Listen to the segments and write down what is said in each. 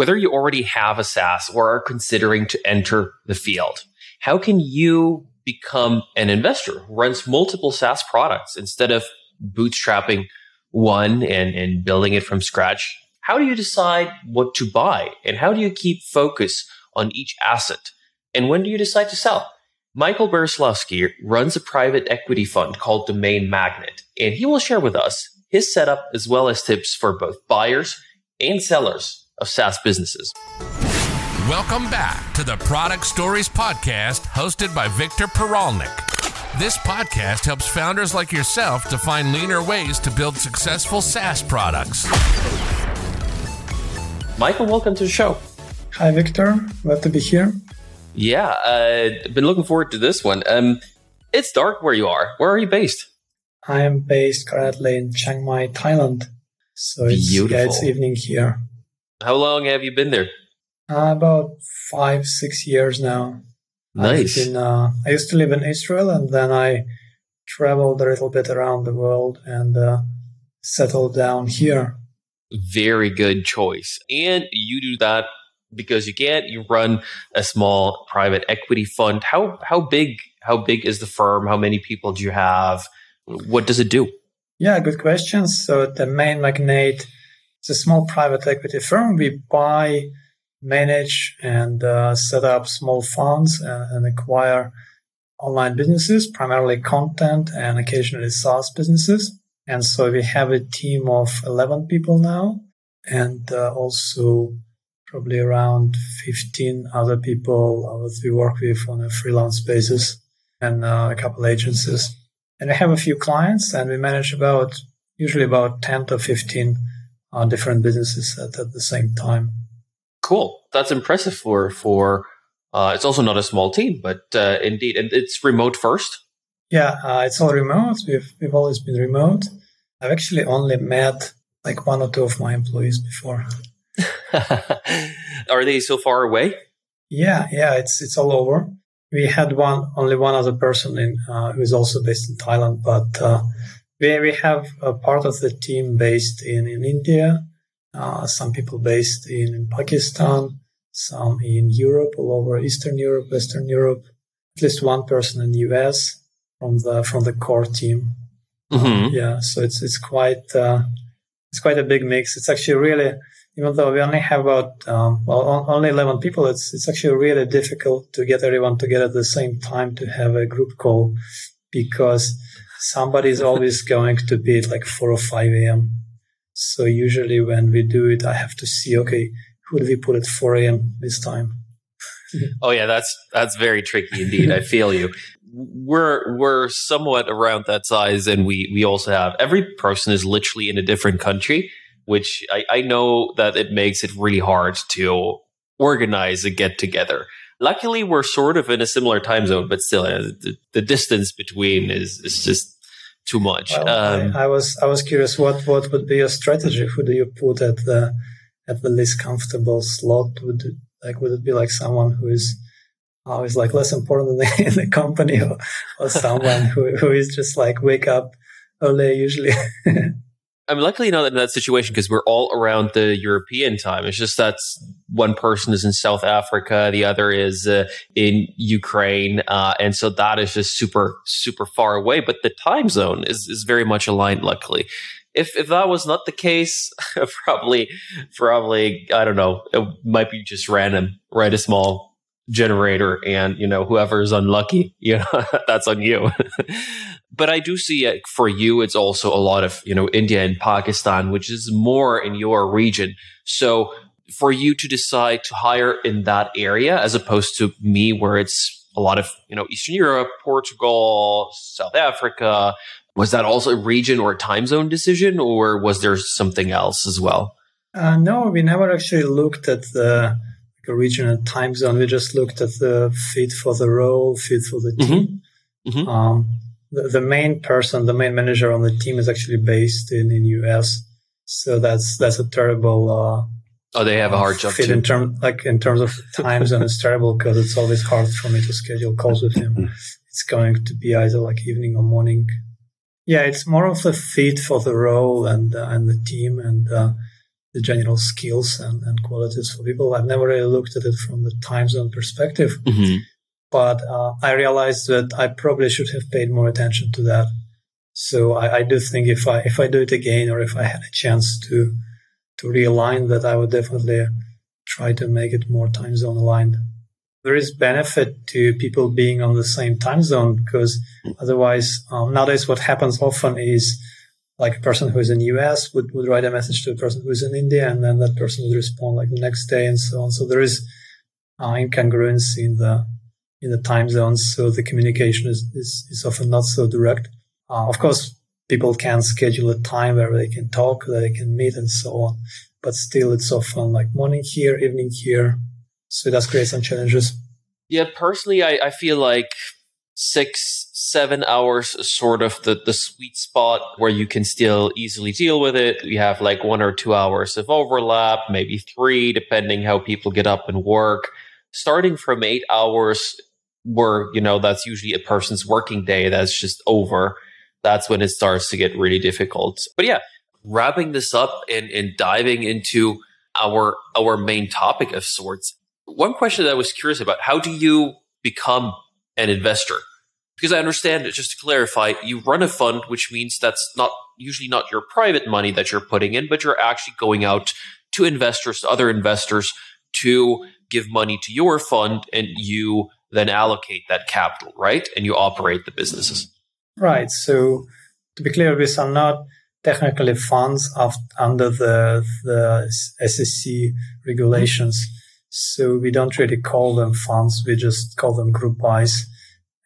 Whether you already have a SaaS or are considering to enter the field, how can you become an investor who runs multiple SaaS products instead of bootstrapping one and, and building it from scratch? How do you decide what to buy? And how do you keep focus on each asset? And when do you decide to sell? Michael Bereslavsky runs a private equity fund called Domain Magnate, and he will share with us his setup as well as tips for both buyers and sellers of SaaS businesses. Welcome back to the Product Stories Podcast, hosted by Victor Purolnik. This podcast helps founders like yourself to find leaner ways to build successful SaaS products. Michael, welcome to the show. Hi, Victor. Glad to be here. Yeah, uh, been looking forward to this one. Um, it's dark where you are. Where are you based? I am based currently in Chiang Mai, Thailand. So it's, Beautiful. yeah, it's evening here. How long have you been there? Uh, about five, six years now. Nice. Uh, I used to live in Israel and then I traveled a little bit around the world and uh, settled down here. Very good choice. And you do that because you can't. You run a small private equity fund. How how big how big is the firm? How many people do you have? What does it do? Yeah, good questions. So Domain Magnate is a small private equity firm. We buy, manage, and uh, set up small funds and, and acquire online businesses, primarily content and occasionally SaaS businesses. And so we have a team of 11 people now and uh, also probably around 15 other people uh, that we work with on a freelance basis and uh, a couple agencies. And we have a few clients and we manage about, usually about 10 to 15 uh, different businesses at, at the same time. Cool. That's impressive for for. Uh, it's also not a small team, but uh, indeed, and it's remote first. Yeah, uh, it's all remote. We've we've always been remote. I've actually only met like one or two of my employees before. Are they so far away? Yeah, yeah, it's it's all over. We had one only one other person in uh, who is also based in Thailand, but uh, we we have a part of the team based in in India, uh, some people based in, in Pakistan, some in Europe, all over Eastern Europe, Western Europe. At least one person in the US from the from the core team. Mm-hmm. Yeah, so it's it's quite uh, it's quite a big mix. It's actually really even though we only have about um, well on, only 11 people it's it's actually really difficult to get everyone together at the same time to have a group call because somebody is always going to be at like 4 or 5 a.m so usually when we do it i have to see okay who do we put at 4 a.m this time Oh yeah, that's that's very tricky indeed. I feel you. We're we're somewhat around that size, and we we also have every person is literally in a different country, which I, I know that it makes it really hard to organize a get together. Luckily, we're sort of in a similar time zone, but still, uh, the, the distance between is is just too much. Well, um, I, I was I was curious what what would be your strategy? Who do you put at the at the least comfortable slot? Would it, like would it be like someone who is always like less important in the, in the company, or, or someone who who is just like wake up early usually? I'm luckily not in that situation because we're all around the European time. It's just that one person is in South Africa, the other is uh, in Ukraine, uh, and so that is just super super far away. But the time zone is is very much aligned. Luckily, if if that was not the case, probably probably I don't know. It might be just random. Write a small generator, and you know whoever is unlucky, you know that's on you. but I do see it for you. It's also a lot of you know India and Pakistan, which is more in your region. So for you to decide to hire in that area as opposed to me, where it's a lot of you know Eastern Europe, Portugal, South Africa. Was that also a region or a time zone decision, or was there something else as well? Uh, no, we never actually looked at the like, region and time zone. We just looked at the fit for the role, fit for the team. Mm-hmm. Mm-hmm. Um, the, the, main person, the main manager on the team, is actually based in in US. So that's that's a terrible. Uh, oh, they have a hard job fit too. in term like in terms of time zone. it's terrible because it's always hard for me to schedule calls with him. It's going to be either like evening or morning. Yeah, it's more of a fit for the role and uh, and the team and uh, the general skills and, and qualities for people. I've never really looked at it from the time zone perspective, mm-hmm. but uh, I realized that I probably should have paid more attention to that. So I, I, do think if I if I do it again or if I had a chance to to realign that, I would definitely try to make it more time zone aligned. There is benefit to people being on the same time zone because otherwise, um, nowadays what happens often is like a person who is in US would, would write a message to a person who is in India, and then that person would respond like the next day, and so on. So there is uh, incongruence in the in the time zones, so the communication is is, is often not so direct. Uh, of course, people can schedule a time where they can talk, that they can meet, and so on. But still, it's often like morning here, evening here. So it does create some challenges. Yeah, personally, I, I feel like six seven hours is sort of the, the sweet spot where you can still easily deal with it. You have like one or two hours of overlap, maybe three, depending how people get up and work. Starting from eight hours, where, you know, that's usually a person's working day that's just over. That's when it starts to get really difficult. But yeah, wrapping this up and, and diving into our our main topic of sorts. One question that I was curious about, how do you become an investor? because I understand it. Just to clarify, you run a fund, which means that's not usually not your private money that you're putting in, but you're actually going out to investors, to other investors, to give money to your fund, and you then allocate that capital, right? And you operate the businesses. Right. So to be clear, these are not technically funds of, under the the SEC regulations. So we don't really call them funds. We just call them group buys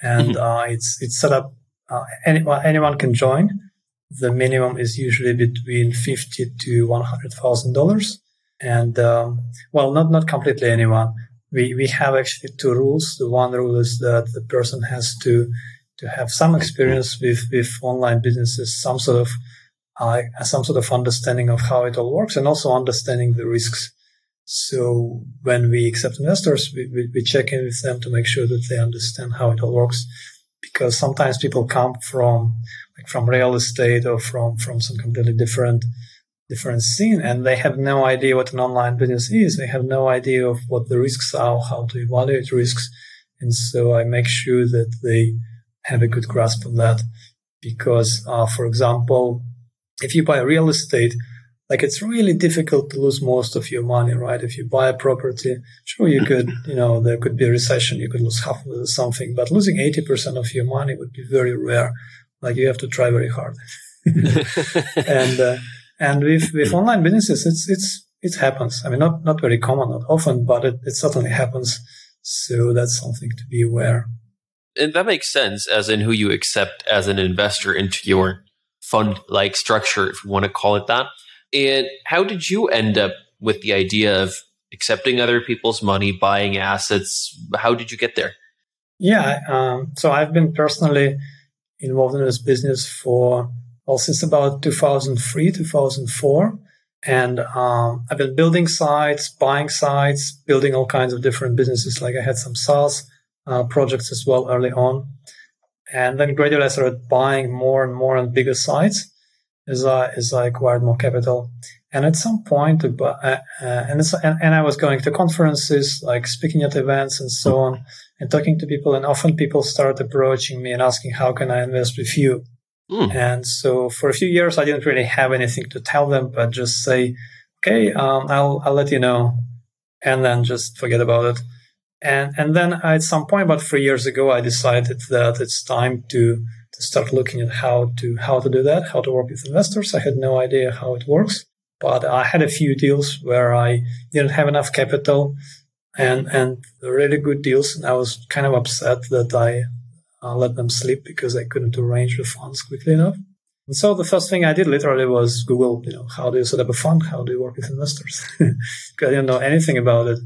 and mm-hmm. uh, it's it's set up. Uh, anyone anyone can join. The minimum is usually between fifty to one hundred thousand dollars, and um, well, not not completely anyone. We we have actually two rules. The one rule is that the person has to to have some experience with with online businesses, some sort of uh, some sort of understanding of how it all works, and also understanding the risks. So when we accept investors, we, we, we, check in with them to make sure that they understand how it all works. Because sometimes people come from like from real estate or from from some completely different different scene, and they have no idea what an online business is. They have no idea of what the risks are, how to evaluate risks, and so I make sure that they have a good grasp of that. Because, uh, for example, if you buy real estate, like it's really difficult to lose most of your money, right? If you buy a property, sure, you could, you know, there could be a recession, you could lose half of it or something, but losing 80% of your money would be very rare. Like you have to try very hard. and, uh, and with, with online businesses, it's, it's, it happens. I mean, not, not very common, not often, but it, it certainly happens. So that's something to be aware. And that makes sense, as in who you accept as an investor into your fund like structure, if you want to call it that. And how did you end up with the idea of accepting other people's money, buying assets? How did you get there? Yeah, um, so I've been personally involved in this business for well since about 2003, 2004, and um, I've been building sites, buying sites, building all kinds of different businesses. Like I had some SaaS uh, projects as well early on, and then gradually I started buying more and more and bigger sites as I as I acquired more capital. And at some point, uh, uh, and, and, and I was going to conferences, like speaking at events and so on, and talking to people. And often people start approaching me and asking, "How can I invest with you?" Mm. And so for a few years, I didn't really have anything to tell them, but just say, "Okay, um, I'll I'll let you know," and then just forget about it. And and then at some point, about three years ago, I decided that it's time to to start looking at how to how to do that, how to work with investors. I had no idea how it works, but I had a few deals where I didn't have enough capital, and and really good deals, and I was kind of upset that I uh, let them slip because I couldn't arrange the funds quickly enough. And so the first thing I did literally was Google, you know, how do you set up a fund? How do you work with investors? because I didn't know anything about it.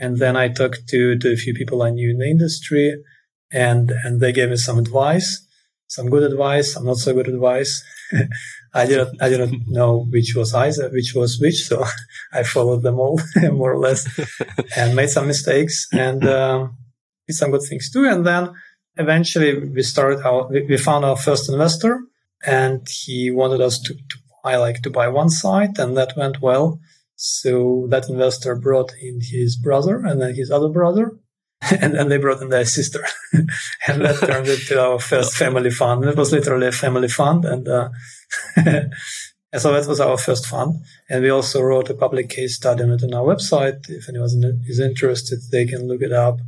And then I talked to, to a few people I knew in the industry and, and they gave me some advice some good advice, some not so good advice. I didn't, I didn't know which was either, which was which. So I followed them all more or less and made some mistakes and, um, did some good things too. And then eventually we started our, we found our first investor and he wanted us to, to buy, like to buy one site and that went well. So that investor brought in his brother and then his other brother. And then they brought in their sister, and that turned into our first family fund. And it was literally a family fund, and uh, And so that was our first fund. And we also wrote a public case study on it on our website. If anyone is interested, they can look it up.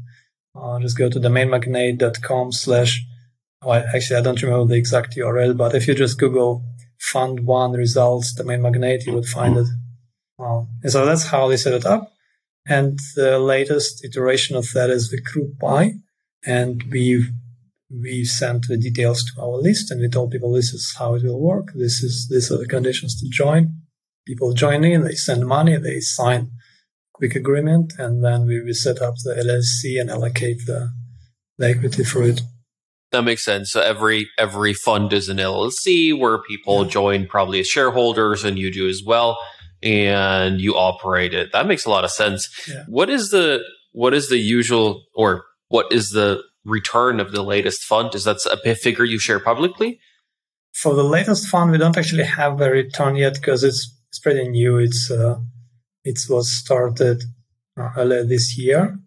Uh, just go to domainmagnate.com slash, well, actually, I don't remember the exact URL, but if you just Google fund one results domain magnate, you would find it. And so that's how they set it up. And the latest iteration of that is the group buy. And we we sent the details to our list and we told people this is how it will work. This is these are the conditions to join. People join in, they send money, they sign quick agreement, and then we, we set up the LLC and allocate the, the equity for it. That makes sense. So every every fund is an LLC where people yeah. join probably as shareholders and you do as well and you operate it. That makes a lot of sense. Yeah. What is the what is the usual or what is the return of the latest fund? Is that a figure you share publicly? For the latest fund, we don't actually have a return yet because it's it's pretty new. It's uh, it was started uh, earlier this year.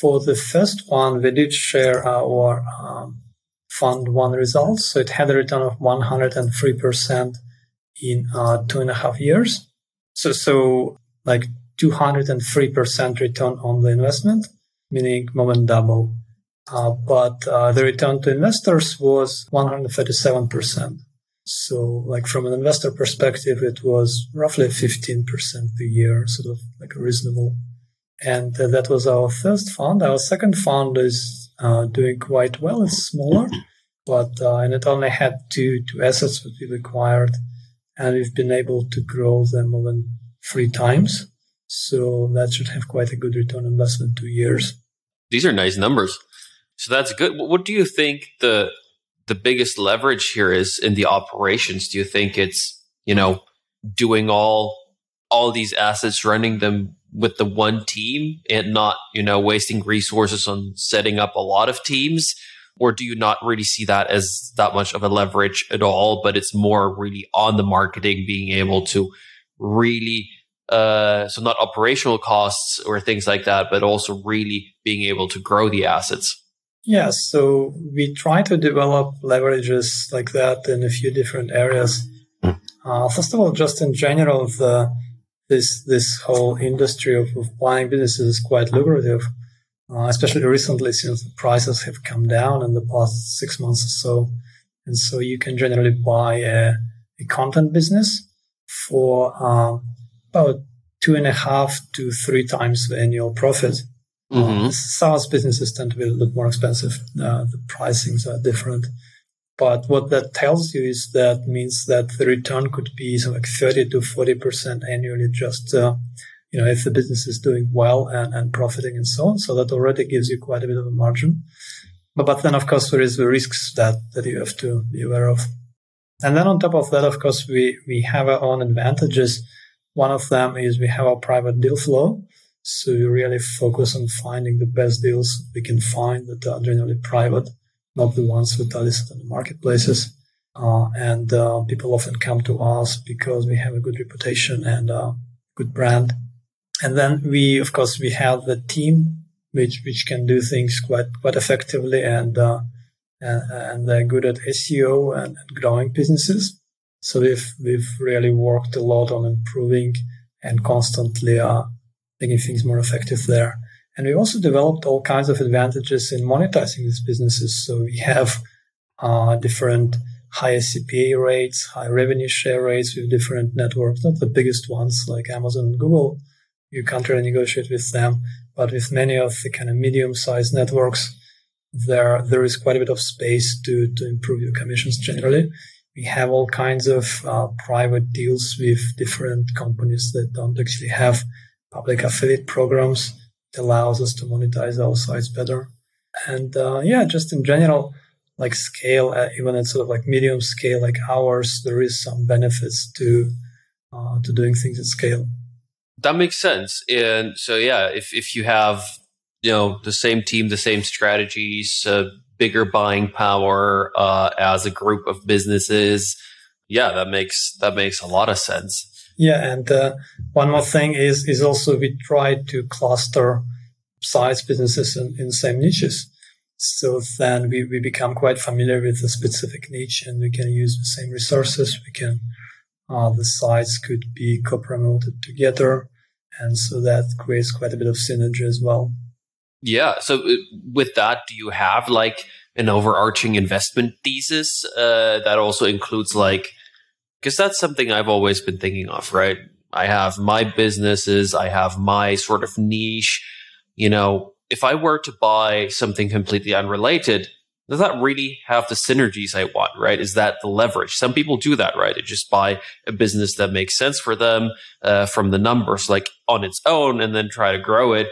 For the first one, we did share our um, fund one results. So it had a return of 103% in uh, two and a half years. So, so like 203% return on the investment, meaning more than double uh, but uh, the return to investors was 137%. So, like from an investor perspective, it was roughly 15% per year, sort of like reasonable. And uh, that was our first fund. Our second fund is uh, doing quite well. It's smaller, but uh, and it only had two two assets that we've acquired, and we've been able to grow them more than three times. So that should have quite a good return in less than two years. These are nice numbers. So that's good. What do you think the the biggest leverage here is in the operations? Do you think it's you know doing all all these assets, running them with the one team, and not you know wasting resources on setting up a lot of teams? Or do you not really see that as that much of a leverage at all? But it's more really on the marketing, being able to really uh, so not operational costs or things like that, but also really being able to grow the assets. Yes, so we try to develop leverages like that in a few different areas. Hmm. Uh, first of all, just in general, the this this whole industry of, of buying businesses is quite lucrative, uh, especially recently since the prices have come down in the past six months or so. And so you can generally buy a, a content business for um, about two and a half to three times the annual profit. Mm-hmm. SaaS businesses tend to be a little bit more expensive. Uh, the pricings are different. But what that tells you is that means that the return could be something like 30 to 40% annually just, uh, you know, if the business is doing well and, and profiting and so on. So that already gives you quite a bit of a margin. But, but then, of course, there is the risks that, that you have to be aware of. And then on top of that, of course, we, we have our own advantages. One of them is we have our private deal flow. So we really focus on finding the best deals we can find that are generally private, not the ones that are listed on the marketplaces. Uh, and uh, people often come to us because we have a good reputation and a good brand. And then we, of course, we have the team which which can do things quite quite effectively and uh, and, and, they're good at SEO and, and growing businesses. So we've we've really worked a lot on improving and constantly uh, making things more effective there. And we also developed all kinds of advantages in monetizing these businesses. So we have uh, different high CPA rates, high revenue share rates with different networks, not the biggest ones like Amazon and Google. You can't really negotiate with them, but with many of the kind of medium-sized networks, there there is quite a bit of space to to improve your commissions generally. We have all kinds of uh, private deals with different companies that don't actually have public affiliate programs. It allows us to monetize our sites better. And uh, yeah, just in general, like scale, uh, even at sort of like medium scale like ours, there is some benefits to uh, to doing things at scale. That makes sense. And so yeah, if if you have you know the same team, the same strategies, uh, bigger buying power uh, as a group of businesses, yeah, that makes that makes a lot of sense. Yeah, and uh, one more thing is is also we try to cluster size businesses in, in the same niches. So then we, we become quite familiar with the specific niche and we can use the same resources. We can, uh, the sites could be co-promoted together. And so that creates quite a bit of synergy as well. Yeah. So uh, with that, do you have like an overarching investment thesis uh, that also includes like, because that's something I've always been thinking of, right? I have my businesses, I have my sort of niche. You know, if I were to buy something completely unrelated, does that really have the synergies I want, right? Is that the leverage? Some people do that, right? They just buy a business that makes sense for them uh, from the numbers, like on its own, and then try to grow it.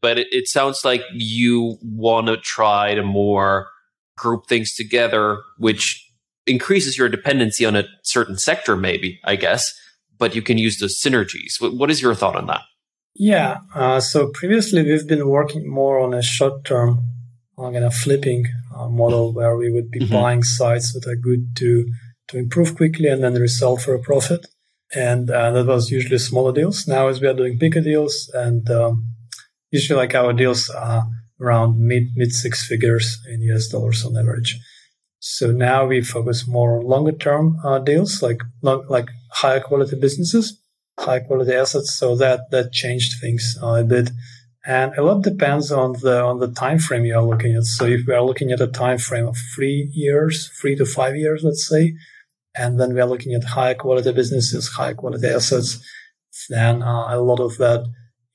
But it, it sounds like you want to try to more group things together, which increases your dependency on a certain sector, maybe, I guess, but you can use those synergies. what, is your thought on that? Yeah. Uh, so previously we've been working more on a short term kind of flipping uh, model where we would be mm-hmm. buying sites that are good to, to improve quickly and then resell for a profit. And uh, that was usually smaller deals. Now as we are doing bigger deals and um, usually like our deals are around mid mid six figures in US dollars on average. So now we focus more on longer term uh, deals, like like higher quality businesses, high quality assets. So that that changed things uh, a bit, and a lot depends on the on the time frame you are looking at. So if we are looking at a time frame of three years, three to five years, let's say, and then we are looking at high quality businesses, high quality assets, then uh, a lot of that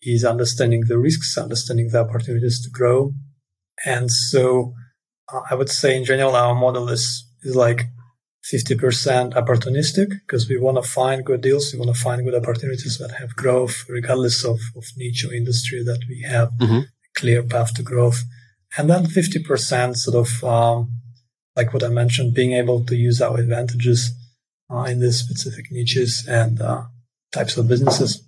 is understanding the risks, understanding the opportunities to grow. And so uh, I would say in general, our model is, is like 50% opportunistic because we want to find good deals. We want to find good opportunities that have growth regardless of, of niche or industry that we have mm-hmm. a clear path to growth. And then 50% sort of, um, like what I mentioned, being able to use our advantages uh, in these specific niches and uh, types of businesses.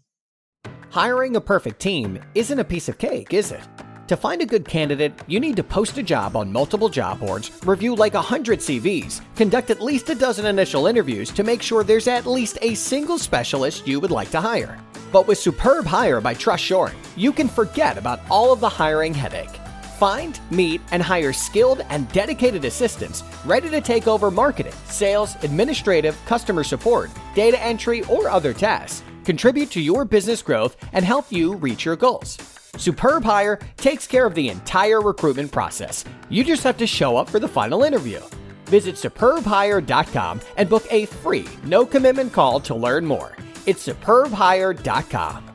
Hiring a perfect team isn't a piece of cake, is it? To find a good candidate, you need to post a job on multiple job boards, review like 100 CVs, conduct at least a dozen initial interviews to make sure there's at least a single specialist you would like to hire. But with Superb Hire by Trustshoring, you can forget about all of the hiring headache. Find, meet, and hire skilled and dedicated assistants ready to take over marketing, sales, administrative, customer support, data entry, or other tasks contribute to your business growth, and help you reach your goals. Superb Hire takes care of the entire recruitment process. You just have to show up for the final interview. Visit superbhire.com and book a free, no commitment call to learn more. It's superbhire.com.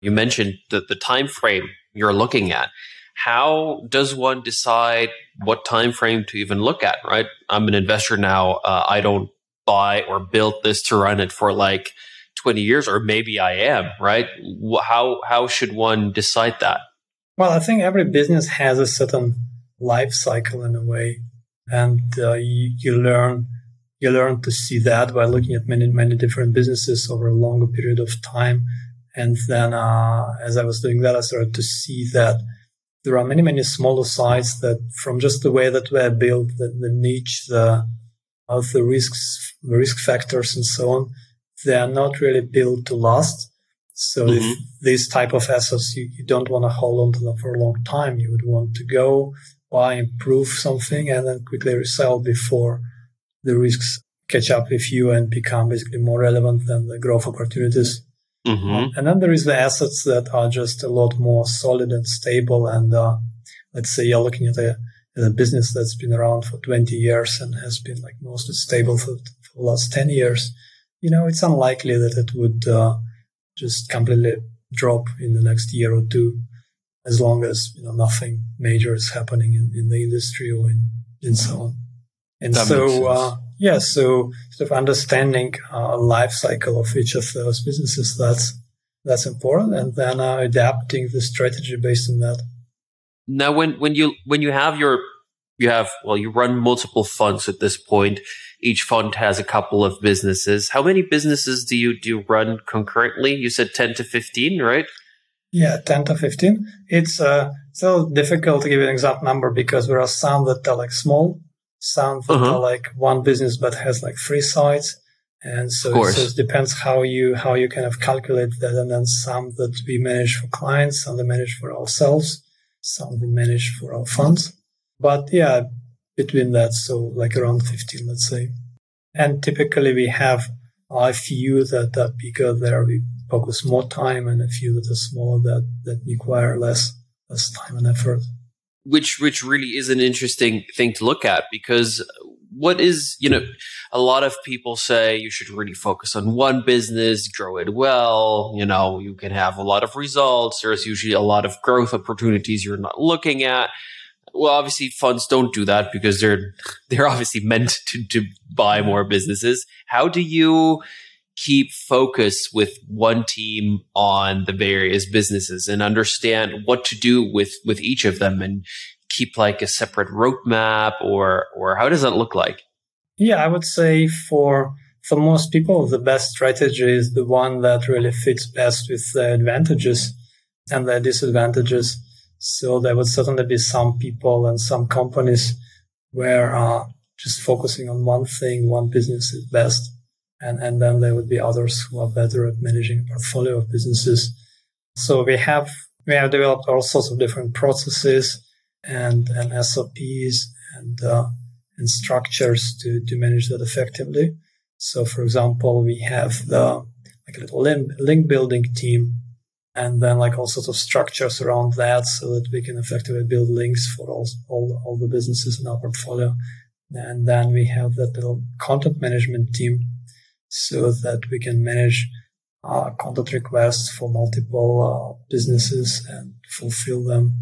You mentioned the, the time frame you're looking at. How does one decide what time frame to even look at, right? I'm an investor now. Uh, I don't buy or build this to run it for like 20 years or maybe I am, right? How how should one decide that? Well, I think every business has a certain life cycle in a way and uh, you, you learn you learn to see that by looking at many many different businesses over a longer period of time and then uh, as i was doing that i started to see that there are many many smaller sites that from just the way that we're built the, the niche the of the risks the risk factors and so on they are not really built to last. So mm-hmm. if these type of assets, you, you don't want to hold on to them for a long time. You would want to go buy, improve something and then quickly resell before the risks catch up with you and become basically more relevant than the growth opportunities. Mm-hmm. And then there is the assets that are just a lot more solid and stable. And uh, let's say you're looking at a, at a, business that's been around for 20 years and has been like mostly stable for, for the last 10 years you know, it's unlikely that it would uh, just completely drop in the next year or two, as long as you know nothing major is happening in, in the industry or in, in so on. And that so, uh, yeah, so sort of understanding uh, a life cycle of each of those businesses that's that's important, and then uh, adapting the strategy based on that. Now, when when you when you have your you have well, you run multiple funds at this point each fund has a couple of businesses. How many businesses do you do run concurrently? You said 10 to 15, right? Yeah, 10 to 15. It's uh, so difficult to give an exact number because there are some that are like small, some that uh-huh. are like one business but has like three sites, And so, so it depends how you how you kind of calculate that. And then some that we manage for clients, some we manage for ourselves, some we manage for our funds. But yeah, between that, so like around 15, let's say. And typically we have a few that are bigger there we focus more time and a few that are smaller that, that require less less time and effort. Which which really is an interesting thing to look at because what is you know a lot of people say you should really focus on one business grow it well you know you can have a lot of results there's usually a lot of growth opportunities you're not looking at well obviously funds don't do that because they're they're obviously meant to, to buy more businesses. How do you keep focus with one team on the various businesses and understand what to do with with each of them and keep like a separate roadmap or or how does that look like? Yeah i would say for for most people the best strategy is the one that really fits best with the advantages and the disadvantages so there would certainly be some people and some companies where uh, just focusing on one thing one business is best and, and then there would be others who are better at managing a portfolio of businesses. So we have we have developed all sorts of different processes and and SOPs and uh, and structures to to manage that effectively. So, for example, we have the like a little link, link building team, and then like all sorts of structures around that, so that we can effectively build links for all all, all the businesses in our portfolio. And then we have that little content management team so that we can manage uh, content requests for multiple uh, businesses and fulfill them.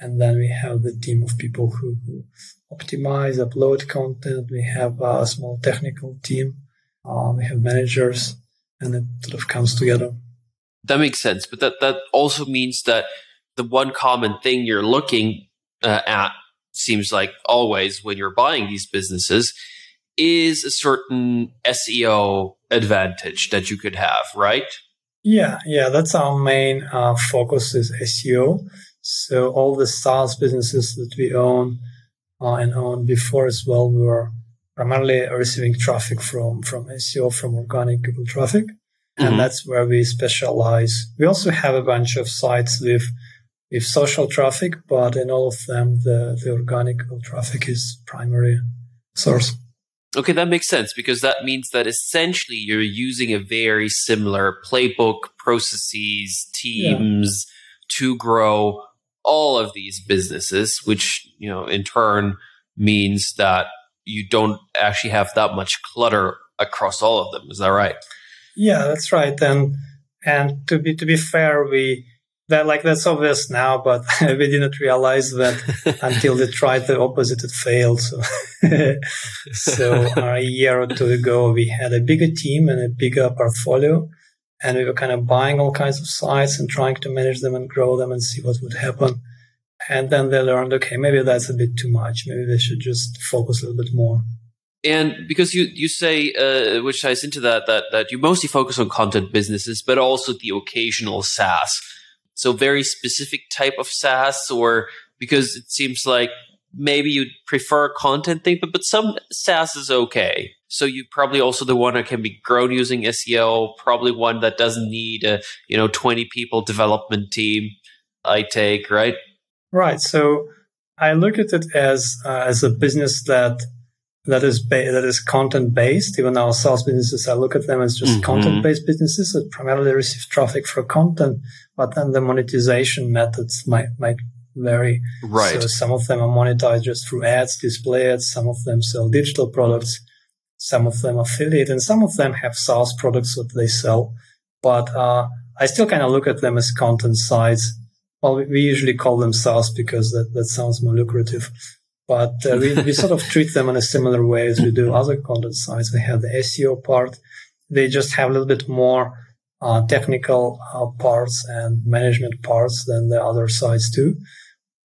And then we have the team of people who, who optimize, upload content. We have a small technical team. Uh, we have managers, and it sort of comes together. That makes sense, but that that also means that the one common thing you're looking uh, at seems like always when you're buying these businesses is a certain SEO advantage that you could have, right? Yeah, yeah, that's our main uh, focus is SEO. So all the SaaS businesses that we own uh, and owned before as well, we were primarily receiving traffic from from SEO, from organic Google traffic, mm-hmm. and that's where we specialize. We also have a bunch of sites with with social traffic, but in all of them, the the organic traffic is primary source. Okay, that makes sense because that means that essentially you're using a very similar playbook, processes, teams yeah. to grow all of these businesses, which, you know, in turn means that you don't actually have that much clutter across all of them. Is that right? Yeah, that's right. And and to be to be fair, we that like that's obvious now, but we didn't realize that until they tried the opposite, it failed. So, so uh, a year or two ago, we had a bigger team and a bigger portfolio, and we were kind of buying all kinds of sites and trying to manage them and grow them and see what would happen. And then they learned, okay, maybe that's a bit too much. Maybe they should just focus a little bit more. And because you you say, uh, which ties into that, that that you mostly focus on content businesses, but also the occasional SaaS so very specific type of SaaS or because it seems like maybe you'd prefer content thing, but, but some SaaS is okay. So you probably also the one that can be grown using SEO, probably one that doesn't need a, you know, 20 people development team. I take, right? Right. So I look at it as, uh, as a business that that is ba- that is content based. Even our SaaS businesses, I look at them as just mm-hmm. content based businesses that primarily receive traffic for content, but then the monetization methods might might vary. Right. So some of them are monetized just through ads, display ads. Some of them sell digital products. Some of them affiliate, and some of them have SaaS products that they sell. But uh, I still kind of look at them as content sites. Well, we usually call them SaaS because that, that sounds more lucrative but uh, we, we sort of treat them in a similar way as we do other content sites. We have the SEO part. They just have a little bit more uh, technical uh, parts and management parts than the other sites do.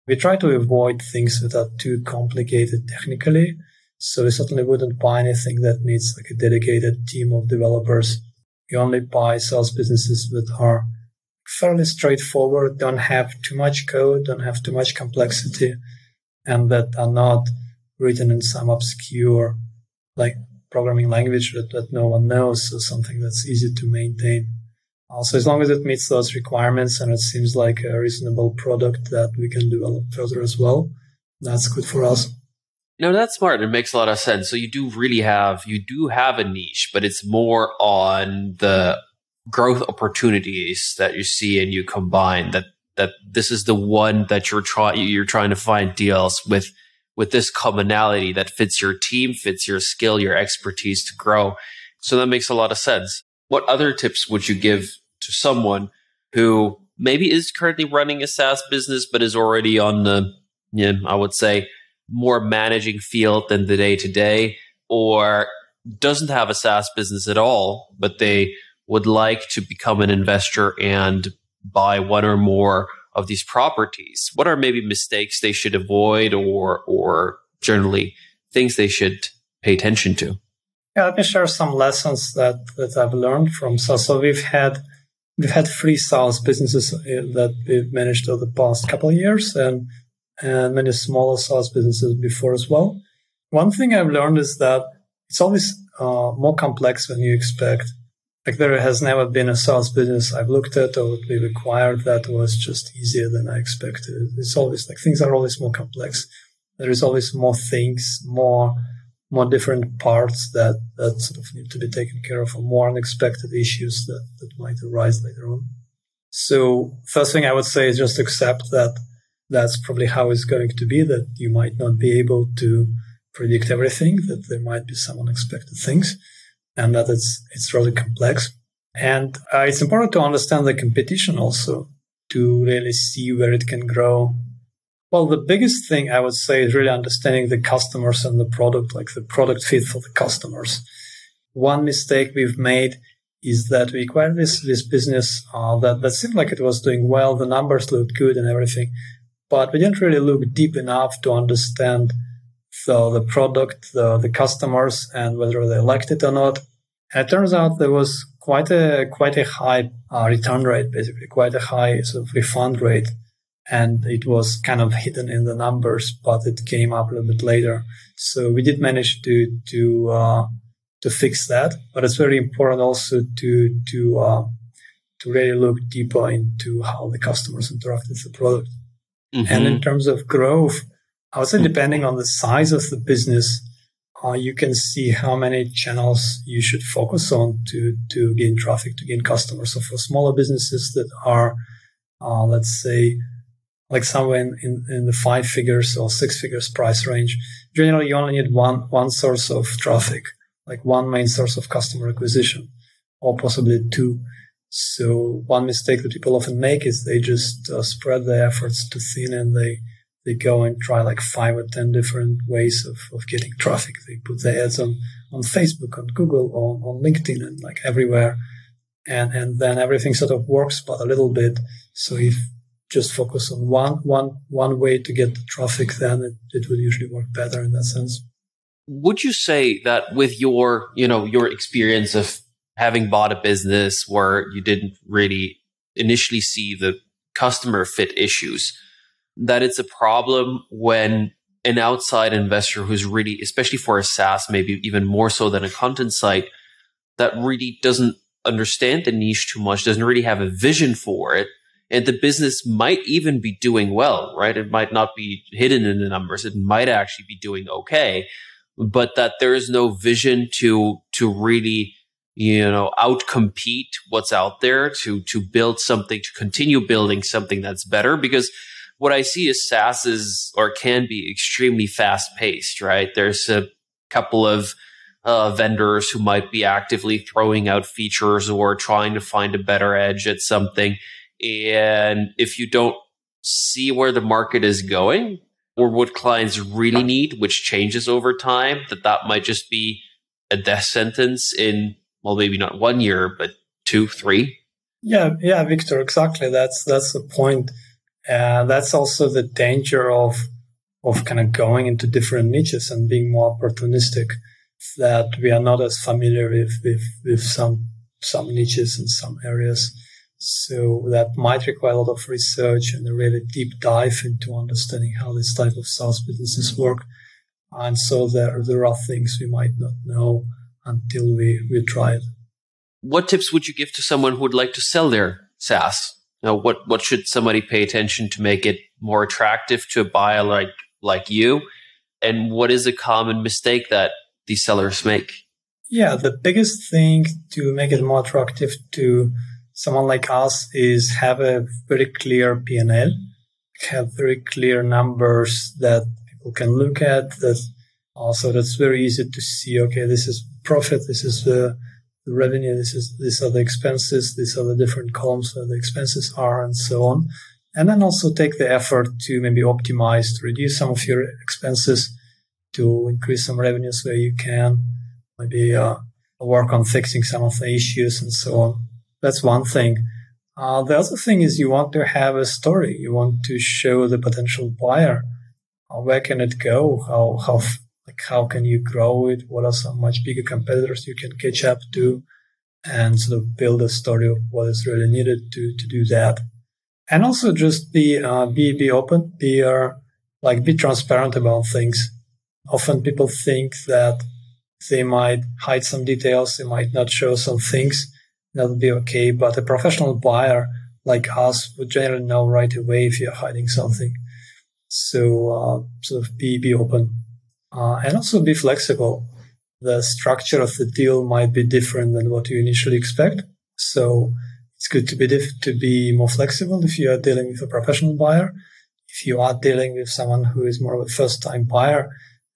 We try to avoid things that are too complicated technically. So we certainly wouldn't buy anything that needs like a dedicated team of developers. We only buy SaaS businesses that are fairly straightforward, don't have too much code, don't have too much complexity and that are not written in some obscure, like programming language that, that no one knows, so something that's easy to maintain. Also, as long as it meets those requirements and it seems like a reasonable product that we can develop further as well, that's good for us. No, that's smart. It makes a lot of sense. So you do really have you do have a niche, but it's more on the growth opportunities that you see and you combine that that this is the one that you're trying you're trying to find deals with with this commonality that fits your team, fits your skill, your expertise to grow. So that makes a lot of sense. What other tips would you give to someone who maybe is currently running a SaaS business, but is already on the, you know, I would say, more managing field than the day to day, or doesn't have a SaaS business at all, but they would like to become an investor and buy one or more of these properties? What are maybe mistakes they should avoid or or generally things they should pay attention to? Yeah, let me share some lessons that, that I've learned from SaaS. So we've had we've had three SaaS businesses uh, that we've managed over the past couple of years and and many smaller SaaS businesses before as well. One thing I've learned is that it's always uh, more complex than you expect. Like there has never been a SaaS business I've looked at or we required that was just easier than I expected. It's always like things are always more complex. There is always more things, more more different parts that, that sort of need to be taken care of or more unexpected issues that, that might arise later on. So first thing I would say is just accept that that's probably how it's going to be, that you might not be able to predict everything, that there might be some unexpected things and that it's it's really complex. And uh, it's important to understand the competition also to really see where it can grow. Well, the biggest thing I would say is really understanding the customers and the product, like the product fit for the customers. One mistake we've made is that we acquired this this business uh, that that seemed like it was doing well. The numbers looked good and everything, but we didn't really look deep enough to understand the, the product, the, the customers, and whether they liked it or not. And it turns out there was quite a quite a high uh, return rate, basically quite a high sort of refund rate, and it was kind of hidden in the numbers, but it came up a little bit later. So we did manage to to uh, to fix that, but it's very important also to to uh, to really look deeper into how the customers interact with the product. Mm-hmm. And in terms of growth, I would say depending on the size of the business, uh, you can see how many channels you should focus on to, to gain traffic, to gain customers. So for smaller businesses that are, uh, let's say, like somewhere in, in, in, the five figures or six figures price range, generally you only need one, one source of traffic, like one main source of customer acquisition, or possibly two. So one mistake that people often make is they just uh, spread their efforts too thin and they they go and try like five or ten different ways of, of getting traffic. They put their ads on, on Facebook, on Google, on, on LinkedIn, and like everywhere. And, and then everything sort of works, but a little bit. So if just focus on one, one, one way to get the traffic, then it, it will usually work better in that sense. Would you say that with your, you know, your experience of having bought a business where you didn't really initially see the customer fit issues, that it's a problem when an outside investor who's really, especially for a SaaS, maybe even more so than a content site, that really doesn't understand the niche too much, doesn't really have a vision for it. And the business might even be doing well, right? It might not be hidden in the numbers. It might actually be doing okay, but that there is no vision to, to really, you know, outcompete what's out there to, to build something, to continue building something that's better because what I see is SaaS is or can be extremely fast paced, right? There's a couple of uh, vendors who might be actively throwing out features or trying to find a better edge at something. And if you don't see where the market is going or what clients really need, which changes over time, that that might just be a death sentence in, well, maybe not one year, but two, three. Yeah, yeah, Victor, exactly. That's that's the point. Uh, that's also the danger of of kind of going into different niches and being more opportunistic. That we are not as familiar with with, with some some niches and some areas. So that might require a lot of research and a really deep dive into understanding how this type of SaaS businesses work. And so there, there are things we might not know until we, we try it. What tips would you give to someone who would like to sell their SaaS? Now, what, what should somebody pay attention to make it more attractive to a buyer like, like you? And what is a common mistake that these sellers make? Yeah, the biggest thing to make it more attractive to someone like us is have a very clear P&L, have very clear numbers that people can look at. That also that's very easy to see. Okay, this is profit. This is the, the revenue. This is these are the expenses. These are the different columns where the expenses are, and so on. And then also take the effort to maybe optimize, to reduce some of your expenses, to increase some revenues where you can, maybe uh, work on fixing some of the issues and so on. That's one thing. Uh, the other thing is you want to have a story. You want to show the potential buyer uh, where can it go, how how like how can you grow it, what are some much bigger competitors you can catch up to, and sort of build a story of what is really needed to to do that. And also just be uh, be be open, be uh, like be transparent about things. Often people think that they might hide some details, they might not show some things that would be okay. But a professional buyer like us would generally know right away if you're hiding something. So uh, sort of be be open uh, and also be flexible. The structure of the deal might be different than what you initially expect. So it's good to be diff- to be more flexible if you are dealing with a professional buyer. If you are dealing with someone who is more of a first time buyer,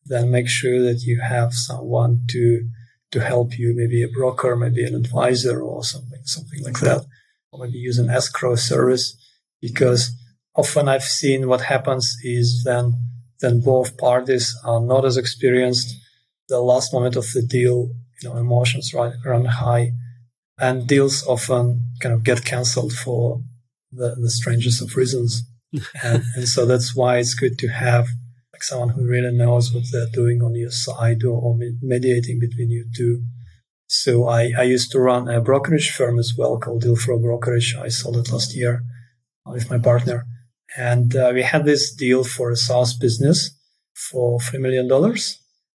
then make sure that you have someone to to help you, maybe a broker, maybe an advisor or something, something like that. Or maybe use an escrow service because often I've seen what happens is then, then both parties are not as experienced. The last moment of the deal, you know, emotions run, run high and deals often kind of get canceled for the, the strangest of reasons. and, and so that's why it's good to have like someone who really knows what they're doing on your side or, or mediating between you two. So I, I used to run a brokerage firm as well called Dealflow Brokerage. I sold it last year with my partner. And uh, we had this deal for a SaaS business for $3 million.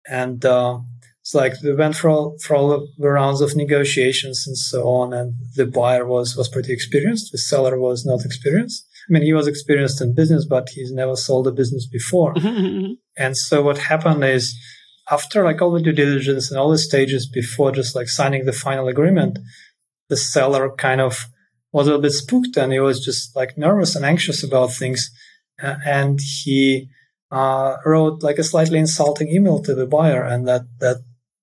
And uh, it's like we went for all, for all the rounds of negotiations and so on. And the buyer was, was pretty experienced. The seller was not experienced. I mean, he was experienced in business, but he's never sold a business before. and so what happened is after like all the due diligence and all the stages before just like signing the final agreement, the seller kind of was a little bit spooked and he was just like nervous and anxious about things. Uh, and he uh, wrote like a slightly insulting email to the buyer and that, that,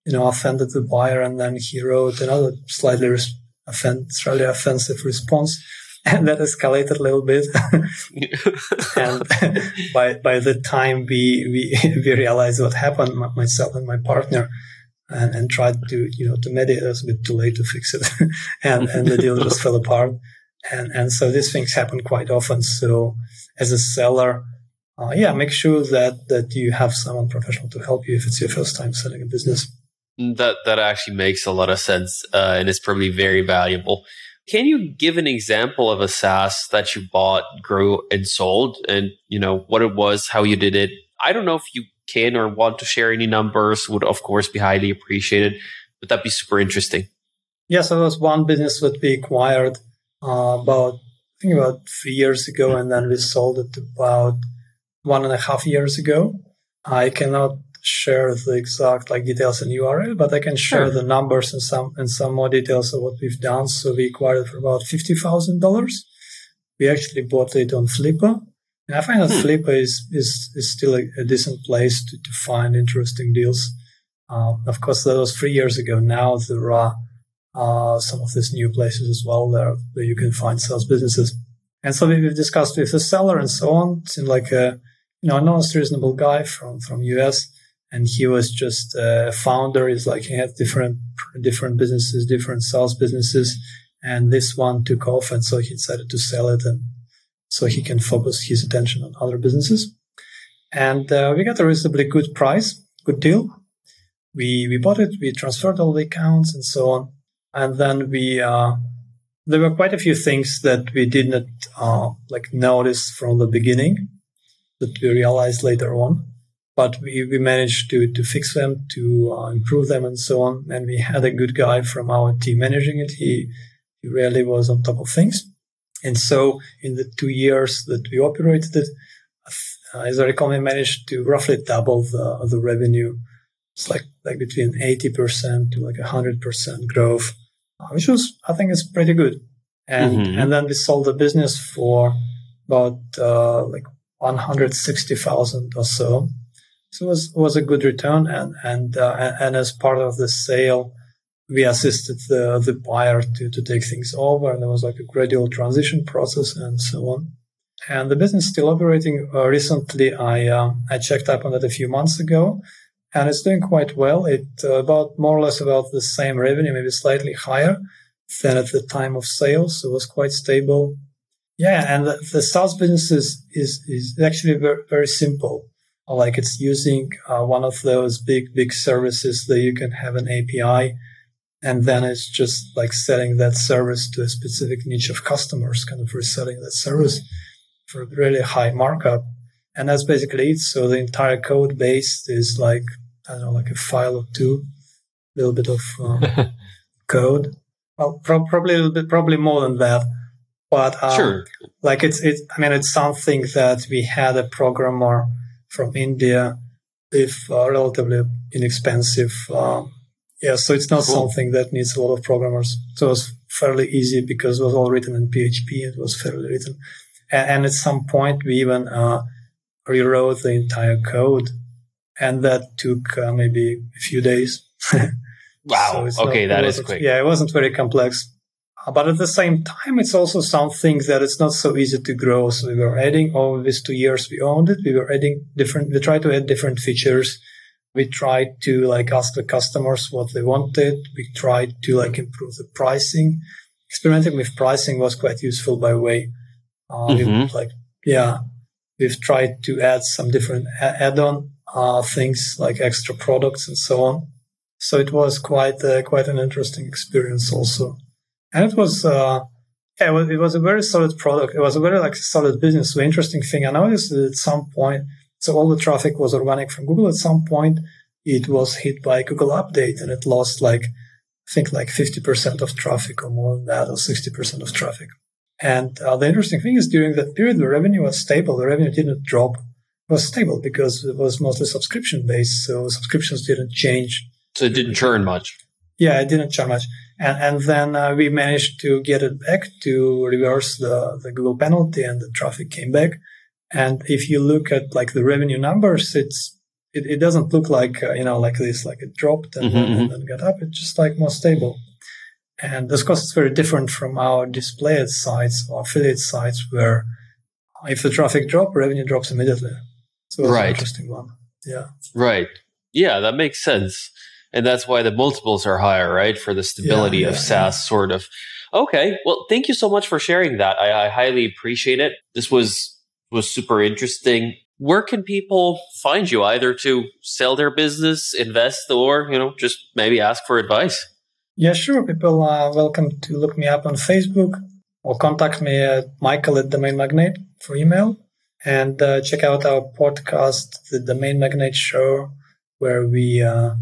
you know, offended the buyer. And then he wrote another slightly res- offend- slightly offensive response and that escalated a little bit. and by by the time we we we realized what happened, myself and my partner, and, and tried to you know to mediate, it was a bit too late to fix it, and and the deal just fell apart. And and so these things happen quite often. So as a seller. Uh, yeah, make sure that that you have someone professional to help you if it's your first time selling a business. That that actually makes a lot of sense, uh, and it's probably very valuable. Can you give an example of a SaaS that you bought, grew, and sold, and you know what it was, how you did it? I don't know if you can or want to share any numbers. Would of course be highly appreciated, but that'd be super interesting. Yes, there was one business that we acquired uh, about I think about three years ago, and then we sold it about one and a half years ago. I cannot share the exact like details and URL, but I can share sure. the numbers and some and some more details of what we've done. So we acquired for about fifty thousand dollars. We actually bought it on Flippa. And I find that hmm. Flippa is, is, is still a, a, decent place to, to find interesting deals. Uh, of course, that was three years ago. Now there are uh, some of these new places as well there where you can find SaaS businesses. And so we've discussed with the seller and so on. Seemed like a you know, a honest, reasonable guy from from US and he was just a founder. He's like he had different different businesses, different SaaS businesses, and this one took off, and so he decided to sell it, and so he can focus his attention on other businesses. And uh, we got a reasonably good price, good deal. We we bought it, we transferred all the accounts and so on, and then we uh, there were quite a few things that we did not uh, like notice from the beginning that we realized later on but we, we managed to, to fix them, to uh, improve them, and so on. And we had a good guy from our team managing it. He, he really was on top of things. And so in the two years that we operated it, uh, as I recall, we managed to roughly double the, the revenue. It's like, like between 80% to like 100% growth, uh, which was, I think is pretty good. And, mm-hmm. and then we sold the business for about, uh, like 160,000 or so. So it was, was a good return. And, and, uh, and as part of the sale, we assisted the, the buyer to, to take things over. And there was like a gradual transition process and so on. And the business is still operating. Uh, recently, I, uh, I checked up on it a few months ago and it's doing quite well. It uh, about more or less about the same revenue, maybe slightly higher than at the time of sales. So it was quite stable. Yeah. And the, the SaaS business is, is, is actually very, very simple. Like it's using uh, one of those big, big services that you can have an API and then it's just like selling that service to a specific niche of customers, kind of reselling that service for a really high markup. And that's basically it. So the entire code base is like, I don't know, like a file or two, a little bit of um, code. Well, pro- probably a little bit, probably more than that. But um, sure. like it's, it's, I mean, it's something that we had a programmer from India with uh, relatively inexpensive um, yeah, so it's not cool. something that needs a lot of programmers. So it was fairly easy because it was all written in PHP. It was fairly written. And, and at some point, we even uh, rewrote the entire code. And that took uh, maybe a few days. wow. So okay, not, that is quick. Yeah, it wasn't very complex. Uh, but at the same time, it's also something that it's not so easy to grow. So we were adding over these two years we owned it. We were adding different, we tried to add different features we tried to like ask the customers what they wanted. We tried to like improve the pricing. Experimenting with pricing was quite useful by the way. Uh, mm-hmm. like, yeah, we've tried to add some different a- add-on uh, things like extra products and so on. So it was quite uh, quite an interesting experience also, and it was uh, yeah, it was, it was a very solid product. It was a very like solid business. The interesting thing I noticed that at some point so all the traffic was organic from Google. At some point, it was hit by Google Update and it lost like, I think like 50% of traffic or more than that, or 60% of traffic. And uh, the interesting thing is during that period, the revenue was stable. The revenue didn't drop. It was stable because it was mostly subscription based. So subscriptions didn't change. So it didn't churn much. Yeah, it didn't churn much. And, and then uh, we managed to get it back to reverse the, the Google penalty and the traffic came back. And if you look at like the revenue numbers, it's it, it doesn't look like uh, you know like this, like it dropped and, mm-hmm. and mm-hmm. then got up. It's just like more stable. And of course, it's very different from our display sites or affiliate sites where if the traffic drop, revenue drops immediately. So it's right. an interesting one. Yeah. Right. Yeah, that makes sense. And that's why the multiples are higher, right? For the stability yeah, yeah, of SaaS yeah. sort of. Okay. Well, thank you so much for sharing that. I, I highly appreciate it. This was was super interesting. Where can people find you either to sell their business, invest, or, you know, just maybe ask for advice? Yeah, sure. People are welcome to look me up on Facebook or contact me at michael at Domain Magnate for email and uh, check out our podcast, The Domain Magnate Show, where we uh,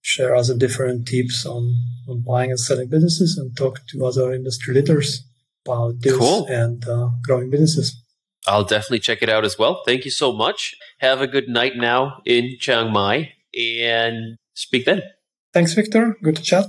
share other different tips on, on buying and selling businesses and talk to other industry leaders about deals cool. and uh, growing businesses. I'll definitely check it out as well. Thank you so much. Have a good night now in Chiang Mai and speak then. Thanks, Victor. Good to chat.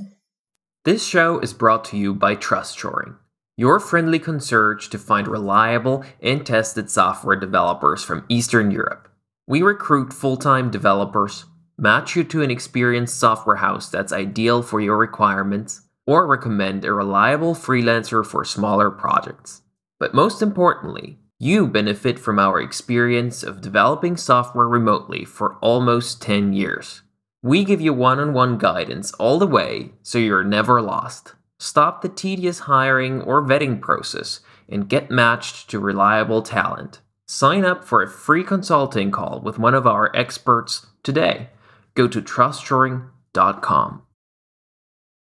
This show is brought to you by Trustshoring, your friendly concierge to find reliable and tested software developers from Eastern Europe. We recruit full time developers, match you to an experienced software house that's ideal for your requirements, or recommend a reliable freelancer for smaller projects. But most importantly, you benefit from our experience of developing software remotely for almost 10 years. We give you one on one guidance all the way so you're never lost. Stop the tedious hiring or vetting process and get matched to reliable talent. Sign up for a free consulting call with one of our experts today. Go to trustshoring.com.